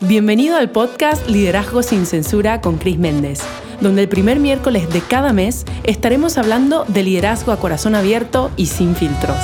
Bienvenido al podcast Liderazgo sin Censura con Chris Méndez, donde el primer miércoles de cada mes estaremos hablando de liderazgo a corazón abierto y sin filtros.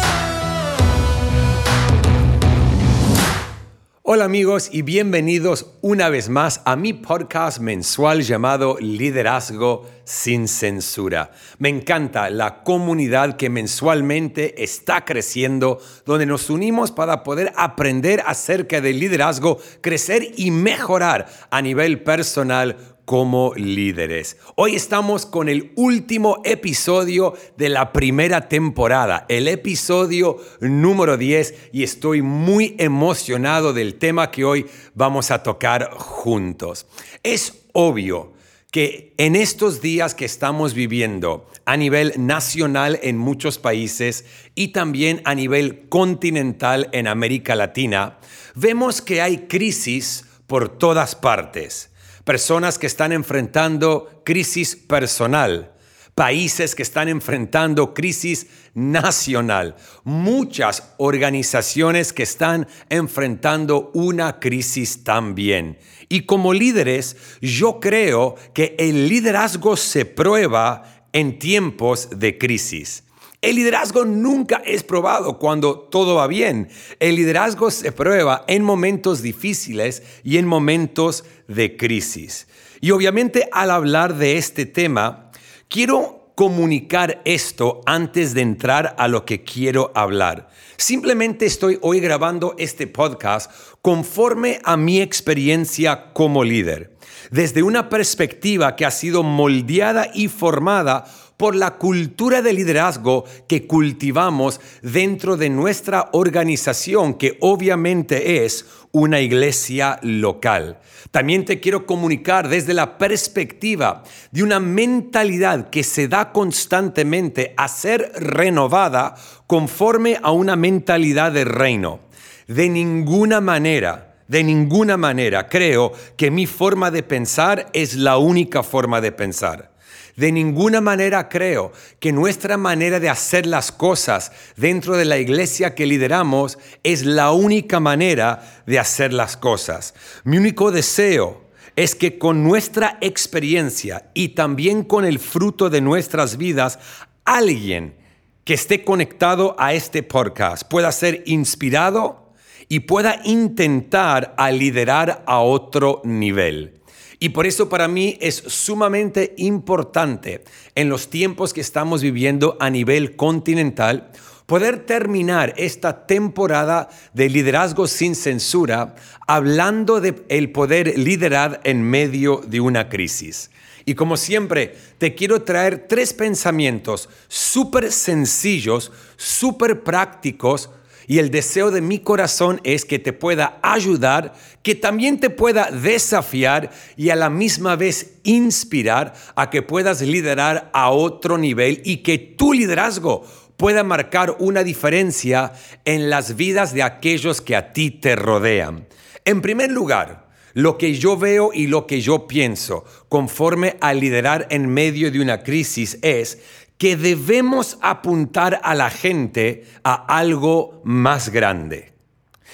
Hola amigos y bienvenidos una vez más a mi podcast mensual llamado Liderazgo sin Censura. Me encanta la comunidad que mensualmente está creciendo, donde nos unimos para poder aprender acerca del liderazgo, crecer y mejorar a nivel personal como líderes. Hoy estamos con el último episodio de la primera temporada, el episodio número 10 y estoy muy emocionado del tema que hoy vamos a tocar juntos. Es obvio que en estos días que estamos viviendo a nivel nacional en muchos países y también a nivel continental en América Latina, vemos que hay crisis por todas partes personas que están enfrentando crisis personal, países que están enfrentando crisis nacional, muchas organizaciones que están enfrentando una crisis también. Y como líderes, yo creo que el liderazgo se prueba en tiempos de crisis. El liderazgo nunca es probado cuando todo va bien. El liderazgo se prueba en momentos difíciles y en momentos de crisis. Y obviamente al hablar de este tema, quiero comunicar esto antes de entrar a lo que quiero hablar. Simplemente estoy hoy grabando este podcast conforme a mi experiencia como líder, desde una perspectiva que ha sido moldeada y formada por la cultura de liderazgo que cultivamos dentro de nuestra organización, que obviamente es una iglesia local. También te quiero comunicar desde la perspectiva de una mentalidad que se da constantemente a ser renovada conforme a una mentalidad de reino. De ninguna manera, de ninguna manera creo que mi forma de pensar es la única forma de pensar. De ninguna manera creo que nuestra manera de hacer las cosas dentro de la iglesia que lideramos es la única manera de hacer las cosas. Mi único deseo es que con nuestra experiencia y también con el fruto de nuestras vidas, alguien que esté conectado a este podcast pueda ser inspirado y pueda intentar a liderar a otro nivel. Y por eso para mí es sumamente importante en los tiempos que estamos viviendo a nivel continental poder terminar esta temporada de liderazgo sin censura hablando de el poder liderar en medio de una crisis. Y como siempre, te quiero traer tres pensamientos súper sencillos, súper prácticos, y el deseo de mi corazón es que te pueda ayudar, que también te pueda desafiar y a la misma vez inspirar a que puedas liderar a otro nivel y que tu liderazgo pueda marcar una diferencia en las vidas de aquellos que a ti te rodean. En primer lugar, lo que yo veo y lo que yo pienso conforme a liderar en medio de una crisis es que debemos apuntar a la gente a algo más grande.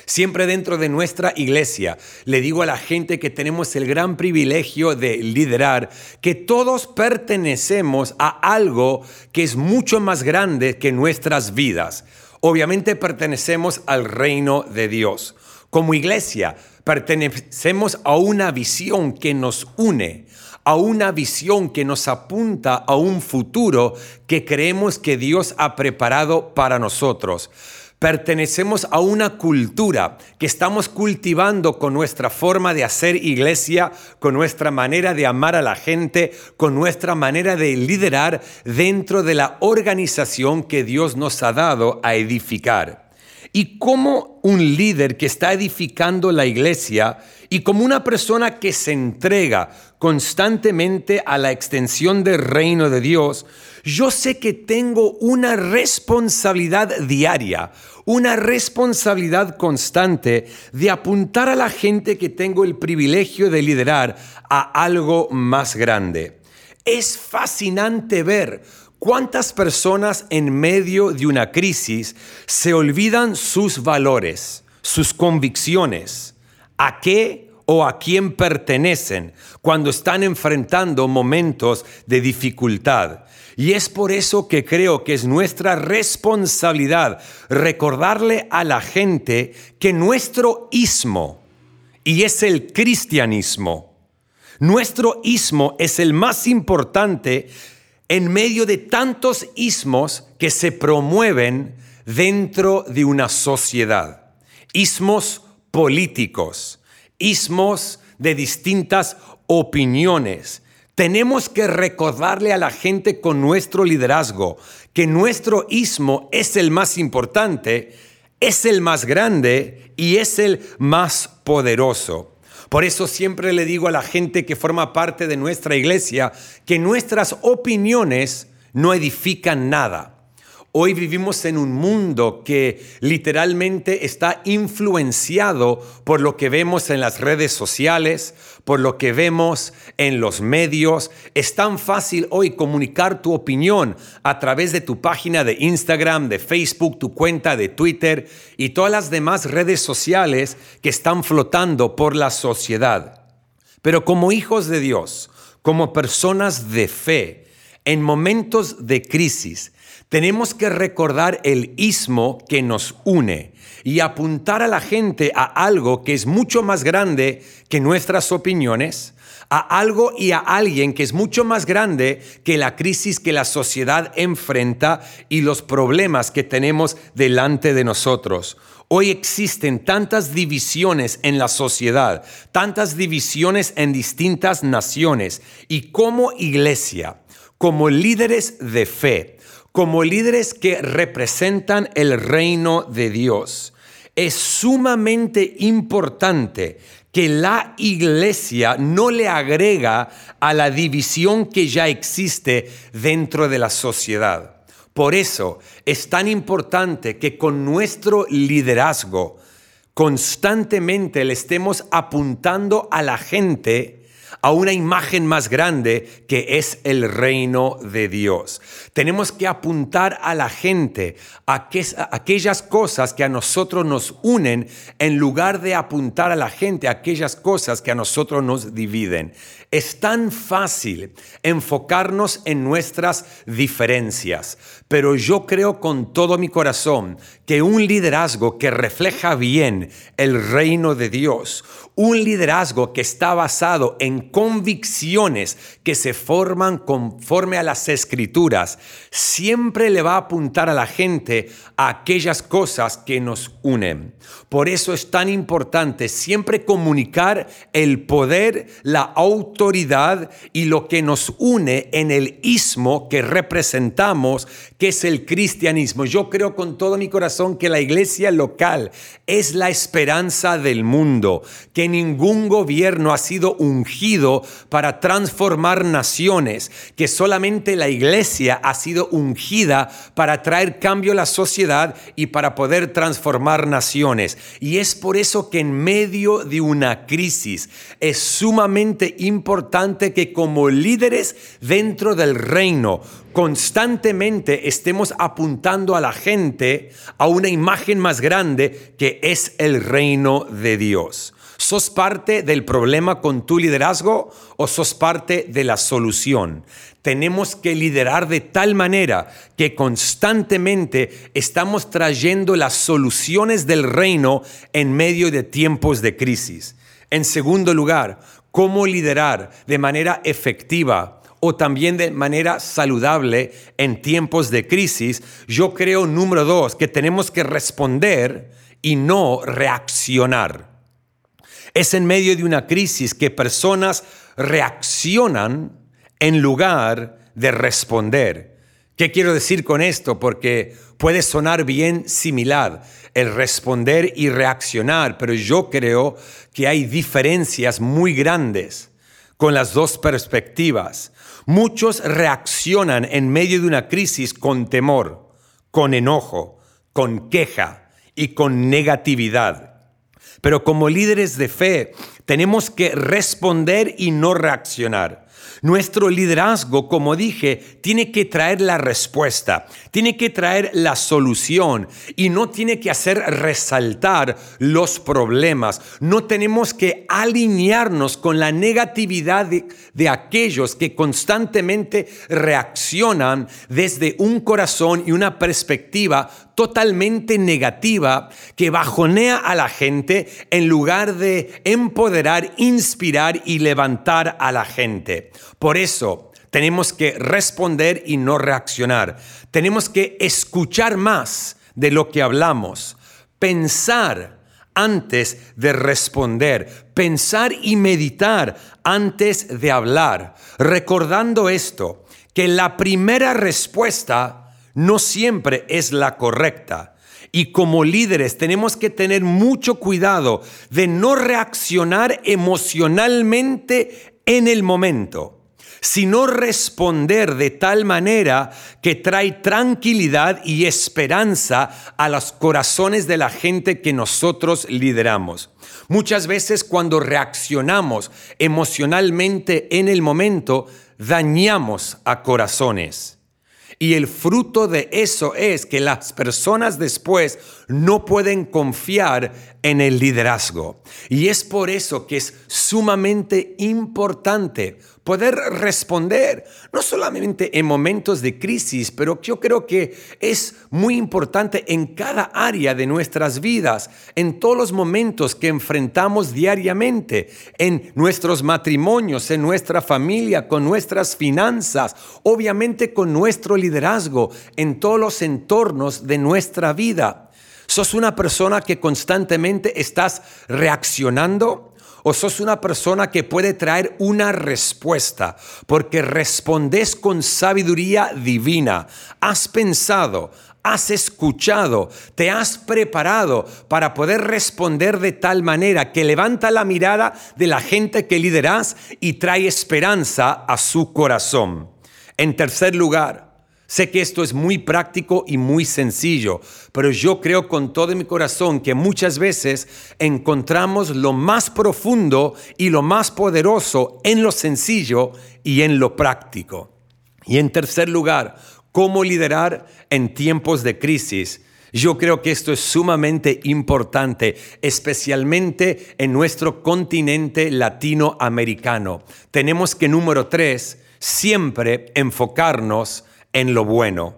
Siempre dentro de nuestra iglesia le digo a la gente que tenemos el gran privilegio de liderar que todos pertenecemos a algo que es mucho más grande que nuestras vidas. Obviamente pertenecemos al reino de Dios. Como iglesia pertenecemos a una visión que nos une a una visión que nos apunta a un futuro que creemos que Dios ha preparado para nosotros. Pertenecemos a una cultura que estamos cultivando con nuestra forma de hacer iglesia, con nuestra manera de amar a la gente, con nuestra manera de liderar dentro de la organización que Dios nos ha dado a edificar y como un líder que está edificando la iglesia y como una persona que se entrega constantemente a la extensión del reino de Dios, yo sé que tengo una responsabilidad diaria, una responsabilidad constante de apuntar a la gente que tengo el privilegio de liderar a algo más grande. Es fascinante ver ¿Cuántas personas en medio de una crisis se olvidan sus valores, sus convicciones? ¿A qué o a quién pertenecen cuando están enfrentando momentos de dificultad. Y es por eso que creo que es nuestra responsabilidad recordarle a la gente que nuestro ismo, y es el cristianismo, nuestro ismo es el más importante en medio de tantos ismos que se promueven dentro de una sociedad. Ismos políticos, ismos de distintas opiniones. Tenemos que recordarle a la gente con nuestro liderazgo que nuestro ismo es el más importante, es el más grande y es el más poderoso. Por eso siempre le digo a la gente que forma parte de nuestra iglesia que nuestras opiniones no edifican nada. Hoy vivimos en un mundo que literalmente está influenciado por lo que vemos en las redes sociales, por lo que vemos en los medios. Es tan fácil hoy comunicar tu opinión a través de tu página de Instagram, de Facebook, tu cuenta de Twitter y todas las demás redes sociales que están flotando por la sociedad. Pero como hijos de Dios, como personas de fe, en momentos de crisis, tenemos que recordar el ismo que nos une y apuntar a la gente a algo que es mucho más grande que nuestras opiniones, a algo y a alguien que es mucho más grande que la crisis que la sociedad enfrenta y los problemas que tenemos delante de nosotros. Hoy existen tantas divisiones en la sociedad, tantas divisiones en distintas naciones y como iglesia, como líderes de fe, como líderes que representan el reino de Dios. Es sumamente importante que la iglesia no le agrega a la división que ya existe dentro de la sociedad. Por eso es tan importante que con nuestro liderazgo constantemente le estemos apuntando a la gente a una imagen más grande que es el reino de Dios. Tenemos que apuntar a la gente a, aquellas cosas que a nosotros nos unen en lugar de apuntar a la gente a aquellas cosas que a nosotros nos dividen. Es tan fácil enfocarnos en nuestras diferencias, pero yo creo con todo mi corazón que un liderazgo que refleja bien el reino de Dios, un liderazgo que está basado en convicciones que se forman conforme a las escrituras, siempre le va a apuntar a la gente a aquellas cosas que nos unen. Por eso es tan importante siempre comunicar el poder, la autoridad y lo que nos une en el ismo que representamos, que es el cristianismo. Yo creo con todo mi corazón que la iglesia local es la esperanza del mundo, que ningún gobierno ha sido ungido para transformar naciones, que solamente la iglesia ha sido ungida para traer cambio a la sociedad y para poder transformar naciones. Y es por eso que en medio de una crisis es sumamente importante que como líderes dentro del reino constantemente estemos apuntando a la gente a una imagen más grande que es el reino de Dios. ¿Sos parte del problema con tu liderazgo o sos parte de la solución? Tenemos que liderar de tal manera que constantemente estamos trayendo las soluciones del reino en medio de tiempos de crisis. En segundo lugar, cómo liderar de manera efectiva o también de manera saludable en tiempos de crisis, yo creo, número dos, que tenemos que responder y no reaccionar. Es en medio de una crisis que personas reaccionan en lugar de responder. ¿Qué quiero decir con esto? Porque puede sonar bien similar el responder y reaccionar, pero yo creo que hay diferencias muy grandes con las dos perspectivas. Muchos reaccionan en medio de una crisis con temor, con enojo, con queja y con negatividad. Pero como líderes de fe tenemos que responder y no reaccionar. Nuestro liderazgo, como dije, tiene que traer la respuesta, tiene que traer la solución y no tiene que hacer resaltar los problemas. No tenemos que alinearnos con la negatividad de, aquellos que constantemente reaccionan desde un corazón y una perspectiva totalmente negativa que bajonea a la gente en lugar de empoderar, inspirar y levantar a la gente. Por eso tenemos que responder y no reaccionar. Tenemos que escuchar más de lo que hablamos, pensar antes de responder, pensar y meditar antes de hablar, recordando esto, que la primera respuesta no siempre es la correcta. Y como líderes tenemos que tener mucho cuidado de no reaccionar emocionalmente en el momento, sino responder de tal manera que trae tranquilidad y esperanza a los corazones de la gente que nosotros lideramos. Muchas veces cuando reaccionamos emocionalmente en el momento, dañamos a corazones. Y el fruto de eso es que las personas después no pueden confiar en el liderazgo. Y es por eso que es sumamente importante poder responder, no solamente en momentos de crisis, pero yo creo que es muy importante en cada área de nuestras vidas, en todos los momentos que enfrentamos diariamente, en nuestros matrimonios, en nuestra familia, con nuestras finanzas, obviamente con nuestro liderazgo, en todos los entornos de nuestra vida. ¿Sos una persona que constantemente estás reaccionando? ¿O sos una persona que puede traer una respuesta? Porque respondes con sabiduría divina. Has pensado, has escuchado, te has preparado para poder responder de tal manera que levanta la mirada de la gente que lideras y trae esperanza a su corazón. En tercer lugar, Sé que esto es muy práctico y muy sencillo, pero yo creo con todo mi corazón que muchas veces encontramos lo más profundo y lo más poderoso en lo sencillo y en lo práctico. Y en tercer lugar, cómo liderar en tiempos de crisis. Yo creo que esto es sumamente importante, especialmente en nuestro continente latinoamericano. Tenemos que, número tres, siempre enfocarnos en lo bueno.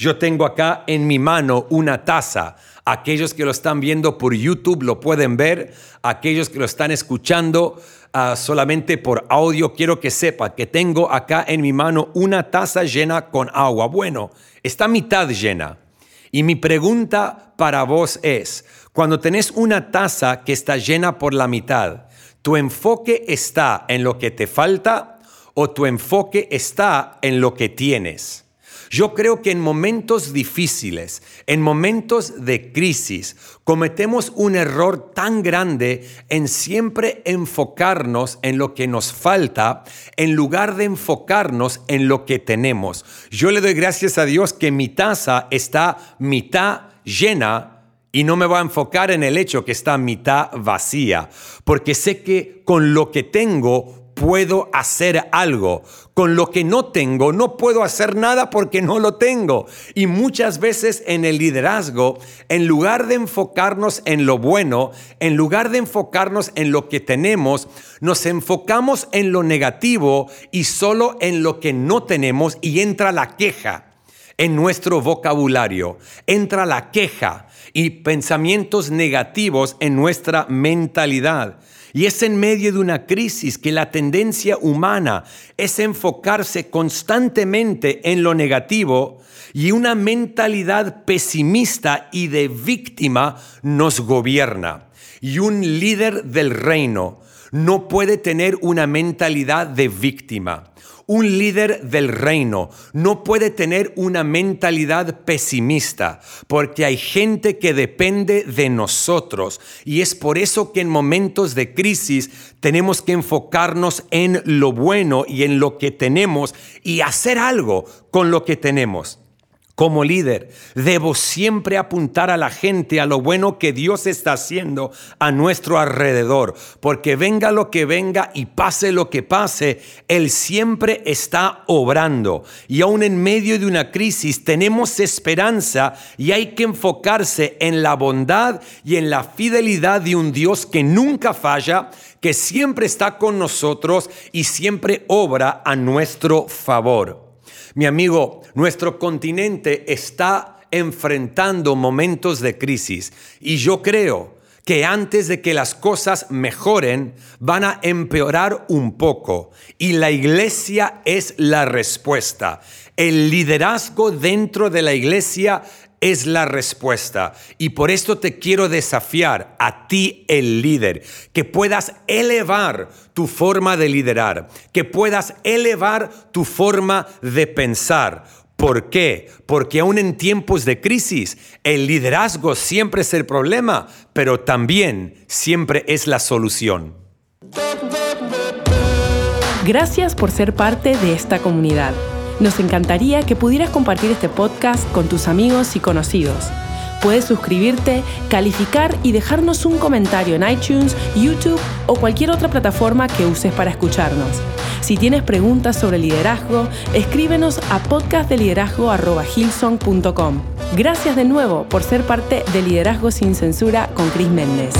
Yo tengo acá en mi mano una taza. Aquellos que lo están viendo por YouTube lo pueden ver. Aquellos que lo están escuchando ah, solamente por audio, quiero que sepa que tengo acá en mi mano una taza llena con agua. Bueno, está mitad llena. Y mi pregunta para vos es, cuando tenés una taza que está llena por la mitad, ¿tu enfoque está en lo que te falta o tu enfoque está en lo que tienes? Yo creo que en momentos difíciles, en momentos de crisis, cometemos un error tan grande en siempre enfocarnos en lo que nos falta en lugar de enfocarnos en lo que tenemos. Yo le doy gracias a Dios que mi taza está mitad llena y no me voy a enfocar en el hecho que está mitad vacía, porque sé que con lo que tengo puedo hacer algo. Con lo que no tengo, no puedo hacer nada porque no lo tengo. Y muchas veces en el liderazgo, en lugar de enfocarnos en lo bueno, en lugar de enfocarnos en lo que tenemos, nos enfocamos en lo negativo y solo en lo que no tenemos y entra la queja en nuestro vocabulario, entra la queja y pensamientos negativos en nuestra mentalidad. Y es en medio de una crisis que la tendencia humana es enfocarse constantemente en lo negativo y una mentalidad pesimista y de víctima nos gobierna. Y un líder del reino no puede tener una mentalidad de víctima. Un líder del reino no puede tener una mentalidad pesimista porque hay gente que depende de nosotros y es por eso que en momentos de crisis tenemos que enfocarnos en lo bueno y en lo que tenemos y hacer algo con lo que tenemos. Como líder, debo siempre apuntar a la gente a lo bueno que Dios está haciendo a nuestro alrededor, porque venga lo que venga y pase lo que pase, Él siempre está obrando. Y aún en medio de una crisis tenemos esperanza y hay que enfocarse en la bondad y en la fidelidad de un Dios que nunca falla, que siempre está con nosotros y siempre obra a nuestro favor. Mi amigo, nuestro continente está enfrentando momentos de crisis y yo creo que antes de que las cosas mejoren van a empeorar un poco y la iglesia es la respuesta. El liderazgo dentro de la iglesia es la respuesta. Y por esto te quiero desafiar a ti, el líder, que puedas elevar tu forma de liderar, que puedas elevar tu forma de pensar. ¿Por qué? Porque aún en tiempos de crisis, el liderazgo siempre es el problema, pero también siempre es la solución. Gracias por ser parte de esta comunidad. Nos encantaría que pudieras compartir este podcast con tus amigos y conocidos. Puedes suscribirte, calificar y dejarnos un comentario en iTunes, YouTube o cualquier otra plataforma que uses para escucharnos. Si tienes preguntas sobre liderazgo, escríbenos a podcastdeliderazgo.com. Gracias de nuevo por ser parte de Liderazgo sin Censura con Chris Méndez.